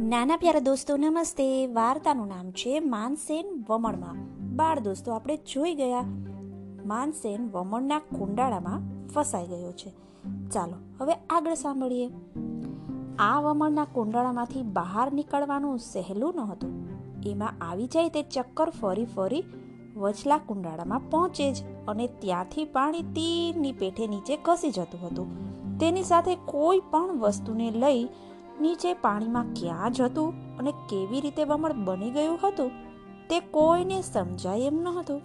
નાના પ્યારા દોસ્તો, નમસ્તે. વાર્તાનું નામ છે માનસેન વમણમાં. બાળ દોસ્તો, આપણે જોઈ ગયા. માનસેન વમણના કુંડાળામાં ફસાઈ ગયો છે. ચાલો, હવે આગળ સાંભળીએ. આ વમણના કુંડાળામાંથી બહાર નીકળવાનું સહેલું ન હતું એમાં આવી જાય તે ચક્કર ફરી ફરી વચલા કુંડાળામાં પહોંચે જ અને ત્યાંથી પાણી તીરની પેઠે નીચે ઘસી જતું હતું. તેની સાથે કોઈ પણ વસ્તુને લઈ નીચે પાણીમાં ક્યાં જતું અને કેવી રીતે વમળ બની ગયું હતું, તે કોઈને સમજાય એમ ન હતું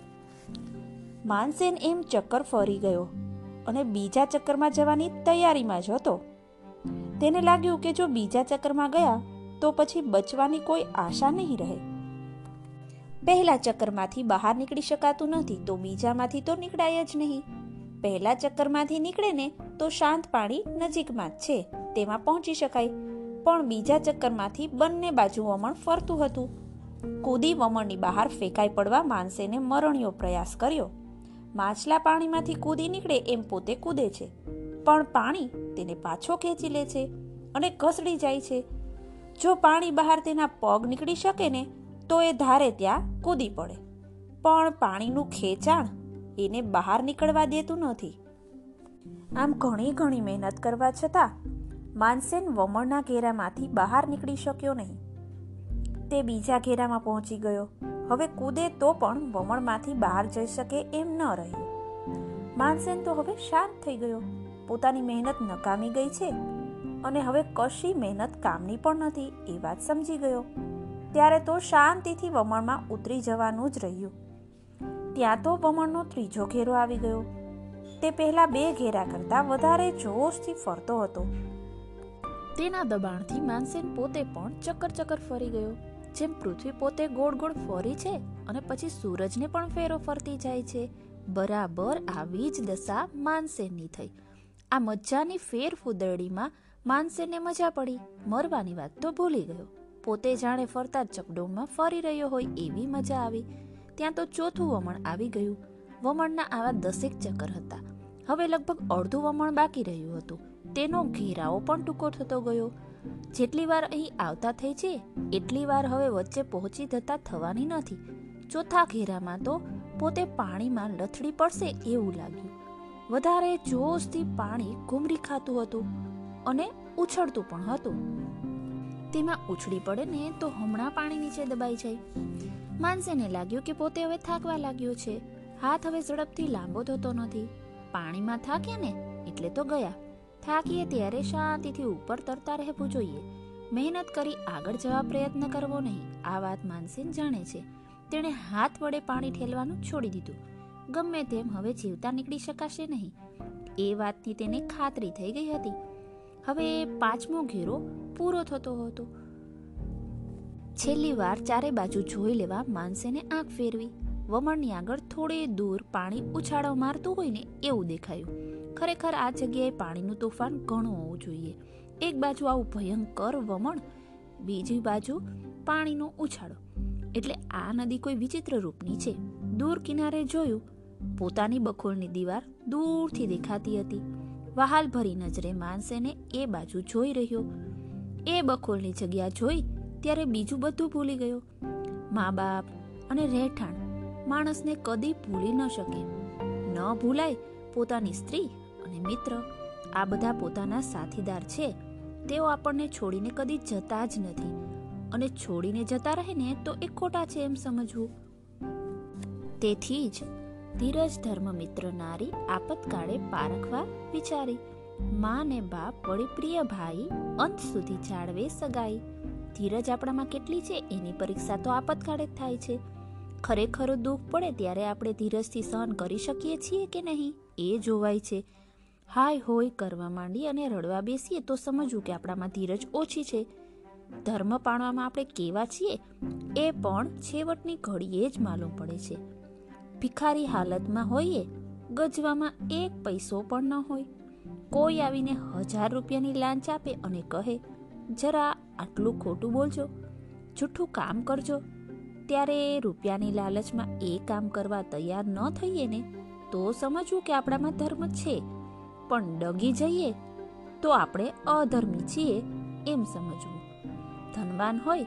માનસેન એમ ચક્કર ફરી ગયો અને બીજા ચક્કરમાં જવાની તૈયારીમાં જ હતો. તેને લાગ્યું કે જો બીજા ચક્કરમાં ગયા, તો પછી બચવાની કોઈ આશા નહીં રહે. પહેલા ચક્કરમાંથી બહાર નીકળી શકાતું નથી તો બીજામાંથી તો નીકળાય જ નહીં. પહેલા ચક્કરમાંથી નીકળે ને તો શાંત પાણી નજીકમાં જ છે, તેમાં પહોંચી શકાય. પણ બીજા ચક્કરમાંથી બંને બાજુ વમણ ફરતું હતું. કૂદી વમણની બહાર ફેંકાઈ પડવા માનસેને મરણીયો પ્રયાસ કર્યો. માછલા પાણીમાંથી કૂદી નીકળે એમ પોતે કૂદે છે. પણ પાણી તેને પાછો ખેંચી લે છે અને ઘસડી જાય છે. જો પાણી બહાર તેના પગ નીકળી શકે ને, તો એ ધારે ત્યાં કૂદી પડે. પણ પાણીનું ખેંચાણ એને બહાર નીકળવા દેતું નથી. આમ ઘણી ઘણી મહેનત કરવા છતાં માનસેન વમણના ઘેરામાંથી બહાર નીકળી શક્યો નહીં. તે બીજા ઘેરામાં પહોંચી ગયો. હવે કૂદે તો પણ વમણમાંથી બહાર જઈ શકે એમ ન રહ્યું. માનસેન તો હવે શાંત થઈ ગયો. પોતાની મહેનત નકામી ગઈ છે. અને હવે કશી મહેનત કામની પણ નથી, એ વાત સમજી ગયો. ત્યારે તો શાંતિથી વમણમાં ઉતરી જવાનું જ રહ્યું. ત્યાં તો વમણનો ત્રીજો ઘેરો આવી ગયો. તે પહેલા બે ઘેરા કરતા વધારે જોશથી ફરતો હતો. તેના દબાણથી માનસેન પોતે પણ ચક્કર ચક્કર ફરી ગયો. જેમ પૃથ્વી પોતે ગોળ ગોળ ફરી છે અને પછી સૂરજને પણ ફેરો ફરતી જાય છે. બરાબર આવી જ દશા માનસેનની થઈ. આ મજાની ફેર ફૂદરડીમાં માનસેનને મજા પડી. મરવાની વાત તો ભૂલી ગયો. પોતે જાણે ફરતા ચકડોળમાં ફરી રહ્યો હોય એવી મજા આવી. ત્યાં તો ચોથું વમણ આવી ગયું. વમણના આવા દસેક ચક્કર હતા. હવે લગભગ અડધું વમણ બાકી રહ્યું હતું. તેનો ઘેરાવો પણ ટૂંકો થતો ગયો. જેટલી વાર અહીં આવતા થઈ છે, એટલી વાર હવે વચ્ચે પહોંચી જતા થવાની નથી. ચોથા ઘેરામાં તો પોતે પાણીમાં લથડી પડશે એવું લાગ્યું. વધારે જોશથી પાણી ઘૂમરી ખાતું હતું અને ઉછળતું પણ હતું. તેમાં ઉછળી પડે ને તો હમણાં પાણી નીચે દબાઈ જાય. માનસેને લાગ્યું કે પોતે હવે થાકવા લાગ્યો છે. હાથ હવે ઝડપથી લાંબો થતો નથી. પાણીમાં થાક્યા ને, એટલે તો ગયા. થાકીએ ત્યારે શાંતિથી ઉપર તરતા રહેવું જોઈએ. મહેનત કરી આગળ જવા પ્રયત્ન કરવો નહીં, આ વાત માનસિંહ જાણે છે. તેણે હાથ વડે પાણી ઠેલવાનું છોડી દીધું. ગમે તેમ હવે જીવતા નીકળી શકાશે નહીં. એ વાતની તેને ખાતરી થઈ ગઈ હતી. હવે પાંચમો ઘેરો પૂરો થતો હતો. છેલ્લી વાર ચારે બાજુ જોઈ લેવા માનસેને આંખ ફેરવી. વમણની આગળ થોડે દૂર પાણી ઉછાળો મારતું હોય ને એવું દેખાયું. ખરેખર આ જગ્યાએ પાણીનું તોફાન ઘણું હોવું જોઈએ. એક બાજુ આવું ભયંકર વમણ, બીજી બાજુ પાણીનો ઉછાળો. એટલે આ નદી કોઈ વિચિત્ર રૂપની છે. દૂર કિનારે જોયું, પોતાની બખોલની દીવાર દૂરથી દેખાતી હતી. વહાલ ભરી નજરે માનસેને એ બાજુ જોઈ રહ્યો. એ બખોલની જગ્યા જોઈ ત્યારે બીજું બધું ભૂલી ગયો. મા બાપ અને રહેઠાણ, માણસને કદી ભૂલી ન શકે. ન ભૂલાય પોતાની સ્ત્રી. અને મિત્ર, આ બધા પોતાના સાથીદાર છે. તેઓ આપણને છોડીને કદી જતા જ નથી. અને છોડીને જતા રહે ને તો એ ખોટા છે એમ સમજવું. તેથી જ ધીરજ ધર્મ મિત્ર નારી આપતકાળે પારખવા વિચારી. મા ને બાપ વળી પ્રિય ભાઈ અંત સુધી જાળવે સગાઈ. ધીરજ આપણામાં કેટલી છે? એની પરીક્ષા તો આપતકાળે જ થાય છે. ખરેખર દુઃખ પડે ત્યારે આપણે ધીરજથી સહન કરી શકીએ છીએ કે નહીં? એ જોવાય છે. હાય હોય કરવા માંડી અને રડવા બેસીએ તો સમજવું કે આપણામાં ધીરજ ઓછી છે. ધર્મ પાળવામાં આપણે કેવા છીએ? એ પણ છેવટની ઘડીએ જ માલુમ પડે છે. ભિખારી હાલતમાં હોઈએ, ગજવામાં એક પૈસો પણ ન હોય. કોઈ આવીને હજાર રૂપિયાની લાંચ આપે અને કહે, જરા આટલું ખોટું બોલજો. જૂઠું કામ કરજો. ત્યારે રૂપિયાની લાલચમાં એ કામ કરવા તૈયાર ન થઈએ ને, તો સમજવું કે આપણામાં ધર્મ છે. પણ ડગી જઈએ તો આપણે અધર્મી છીએ એમ સમજવું. ધનવાન હોય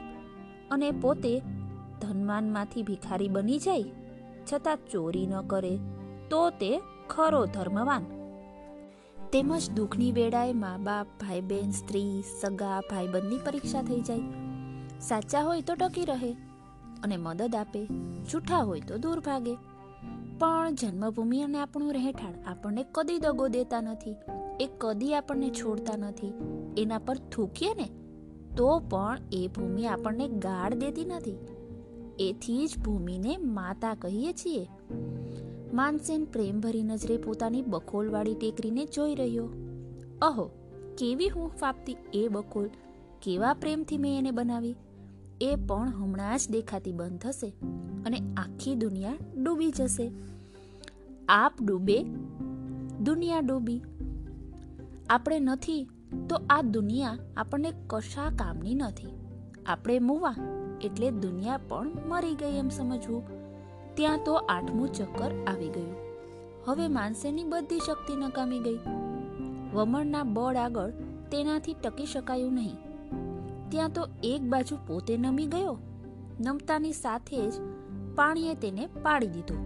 અને પોતે ધનવાનમાંથી ભિખારી બની જાય, છતાં ચોરી ન કરે, તો તે ખરો ધર્મવાન. તેમજ દુઃખની વેળાએ મા બાપ, ભાઈ બહેન, સ્ત્રી, સગા ભાઈબંધની પરીક્ષા થઈ જાય. સાચા હોય તો ટકી રહે અને મદદ આપે, જૂઠા હોય તો દૂર ભાગે. પણ જન્મભૂમિ અને આપણું રહેઠાણ આપણને કદી દગો દેતા નથી. એ કદી આપણને છોડતા નથી. એના પર થૂકીએ ને, તો પણ એ ભૂમિ આપણને ગાળ દેતી નથી. એથી જ ભૂમિને માતા કહીએ છીએ. માનસેન પ્રેમભરી નજરે પોતાની બખોલવાળી ટેકરીને જોઈ રહ્યો. અહો, કેવી હું ફાપતી એ બખોલ. કેવા પ્રેમથી મેં એને બનાવી. એ પણ હમણાં જ દેખાતી બંધ થશે અને આખી દુનિયા ડૂબી જશે. આપ ડૂબે, દુનિયા ડૂબી. આપણે નથી, તો આ દુનિયા આપણને કશા કામની નથી. આપણે મૂવા, એટલે દુનિયા પણ મરી ગઈ એમ સમજવું. ત્યાં તો આઠમું ચક્કર આવી ગયું. હવે માનસેની બધી શક્તિ નકામી ગઈ. વમણના બળ આગળ તેનાથી ટકી શકાયું નહીં. ત્યાં તો એક બાજુ પોતે નમી ગયો. નમતાની સાથે જ પાણીએ તેને પાડી દીધો.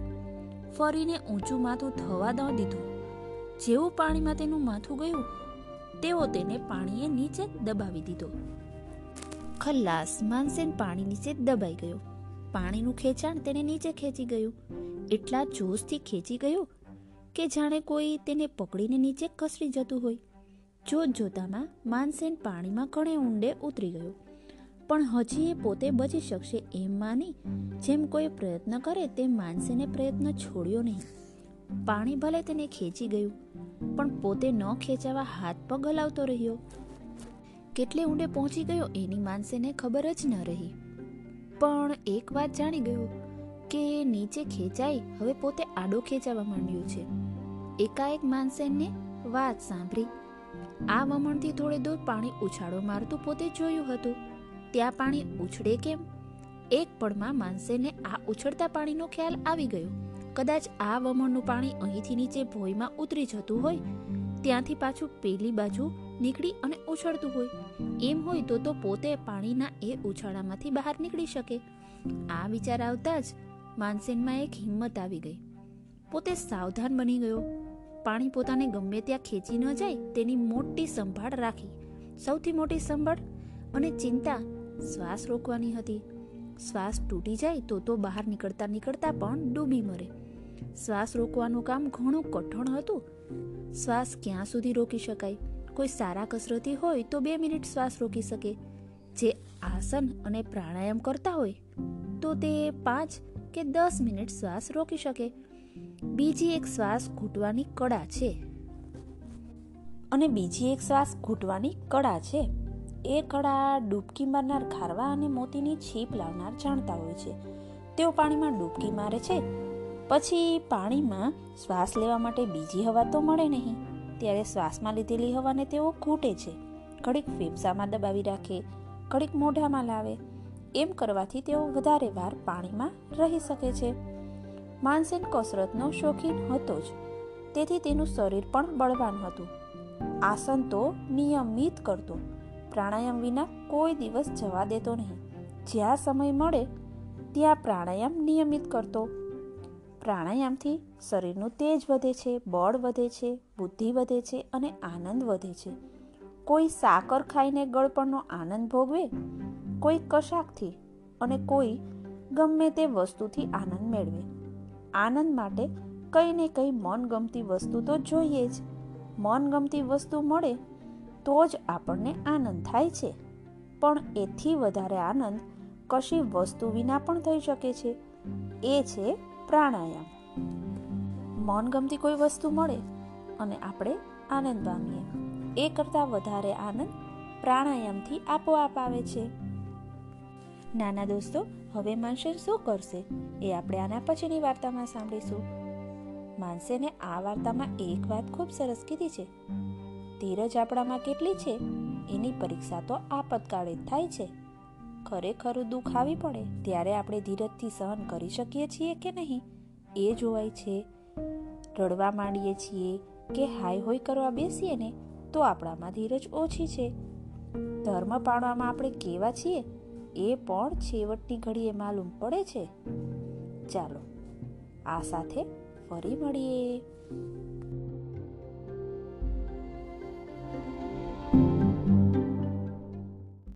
ફરીને ઊંચું માથું થવા ન દીધું. જેવું પાણીમાં તેનું માથું ગયું, તેવો તેને પાણીએ નીચે દબાવી દીધો. ખલ્લાસ માનસેન પાણી નીચે દબાઈ ગયો. પાણીનું ખેંચાણ તેને નીચે ખેંચી ગયું. એટલા જોશથી ખેંચી ગયું કે જાણે કોઈ તેને પકડીને નીચે કસરી જતું હોય. જોત જોતામાં માનસેન પાણીમાં ઘણે ઊંડે ઉતરી ગયો. પણ હજી એ પોતે બચી શકશે એમ માની જેમ કોઈ પ્રયત્ન કરે તેમ માનસેને પ્રયત્ન છોડ્યો નહીં. પાણી ભલે તેને ખેંચી ગયું, પણ પોતે ન ખેંચાવા હાથ પગ હલાવતો રહ્યો. કેટલે ઊંડે પહોંચી ગયો એની માનસેને ખબર જ ન રહી. પણ એક વાત જાણી ગયો કે નીચે ખેંચાઈ હવે પોતે આડો ખેંચાવા માંડ્યો છે. એકાએક માનસેનને વાત સાંભળી આ વમણથી થોડે દૂર પાણી ઉછાળો મારતું પોતે જોયું હતું. ત્યાં પાણી ઉછળે કેમ? એક પળમાં માનસેને આ ઉછળતા પાણીનો ખ્યાલ આવી ગયો. કદાચ આ વમણનું પાણી અહીંથી નીચે ભોયમાં ઉતરી જતું હોય? ત્યાંથી પાછું પેલી બાજુ નીકળી અને ઉછળતું હોય. એમ હોય તો તો પોતે પાણીના એ ઉછાળામાંથી બહાર નીકળી શકે. આ વિચાર આવતા જ માનસેનમાં એક હિંમત આવી ગઈ. પોતે સાવધાન બની ગયો. પાણી પોતાને ગમે ત્યાં ખેંચી ન જાય, તેની મોટી સંભાળ રાખી. સૌથી મોટી સંભાળ અને ચિંતા શ્વાસ રોકવાની હતી. શ્વાસ તૂટી જાય તો તો બહાર નીકળતા નીકળતા પણ ડૂબી મરે. શ્વાસ રોકવાનું કામ ઘણું કઠણ હતું. શ્વાસ ક્યાં સુધી રોકી શકાય? કોઈ સારા કસરતી હોય તો બે મિનિટ શ્વાસ રોકી શકે. જે આસન અને પ્રાણાયામ કરતા હોય તો તે પાંચ કે દસ મિનિટ શ્વાસ રોકી શકે. બીજી એક શ્વાસ ઘૂંટવાની કળા છે. અને બીજી એક શ્વાસ ઘૂંટવાની કળા છે. એ કળા ડૂબકી મારનાર ખારવા અને મોતીની છીપ લાવનાર જાણતા હોય છે. તેઓ પાણીમાં ડૂબકી મારે છે. પછી પાણીમાં શ્વાસ લેવા માટે બીજી હવા તો મળે નહીં. ત્યારે શ્વાસમાં લીધેલી હવાને તેઓ ઘૂંટે છે. ઘડીક ફેફસામાં દબાવી રાખે, ઘડીક મોઢામાં લાવે. એમ કરવાથી તેઓ વધારે વાર પાણીમાં રહી શકે છે. માનસેન કસરતનો શોખીન હતો જ. તેથી તેનું શરીર પણ બળવાન હતું. આસન તો નિયમિત કરતો. પ્રાણાયામ વિના કોઈ દિવસ જવા દેતો નહીં. જ્યાં સમય મળે, ત્યાં પ્રાણાયામ નિયમિત કરતો. પ્રાણાયામથી શરીરનું તેજ વધે છે, બળ વધે છે, બુદ્ધિ વધે છે અને આનંદ વધે છે. કોઈ સાકર ખાઈને ગળપણનો આનંદ ભોગવે? કોઈ કશાકથી અને કોઈ ગમે તે વસ્તુથી આનંદ મેળવે. આનંદ માટે કંઈ ને કંઈ મનગમતી વસ્તુ તો જોઈએ જ. મનગમતી વસ્તુ મળે તો જ આપણને આનંદ થાય છે. પણ એથી વધારે આનંદ કશી વસ્તુ વિના પણ થઈ શકે છે. એ છે પ્રાણાયામ. મનગમતી કોઈ વસ્તુ મળે અને આપણે આનંદ પામીએ એ કરતાં વધારે આનંદ પ્રાણાયામથી આપોઆપ આવે છે. નાના દોસ્તો હવે માનસેન શું કરશે? એ આપણે આના પછીની વાર્તામાં સાંભળીશું. માનસેને આ વાર્તામાં એક વાત ખૂબ સરસ કીધી છે. ધીરજ આપણામાં કેટલી છે? એની પરીક્ષા તો આપતકાળે થાય છે. ખરેખરું દુઃખ આવી પડે ત્યારે આપણે ધીરજથી સહન કરી શકીએ છીએ કે નહીં? એ જોવાય છે. રડવા માંડીએ છીએ કે હાય હોય કરવા બેસીએ ને તો આપણામાં ધીરજ ઓછી છે. ધર્મ પાળવામાં આપણે કેવા છીએ? એ પણ છેવટની ઘડીએ માલુમ પડે છે. ચાલો આ સાથે ફરી મળીએ.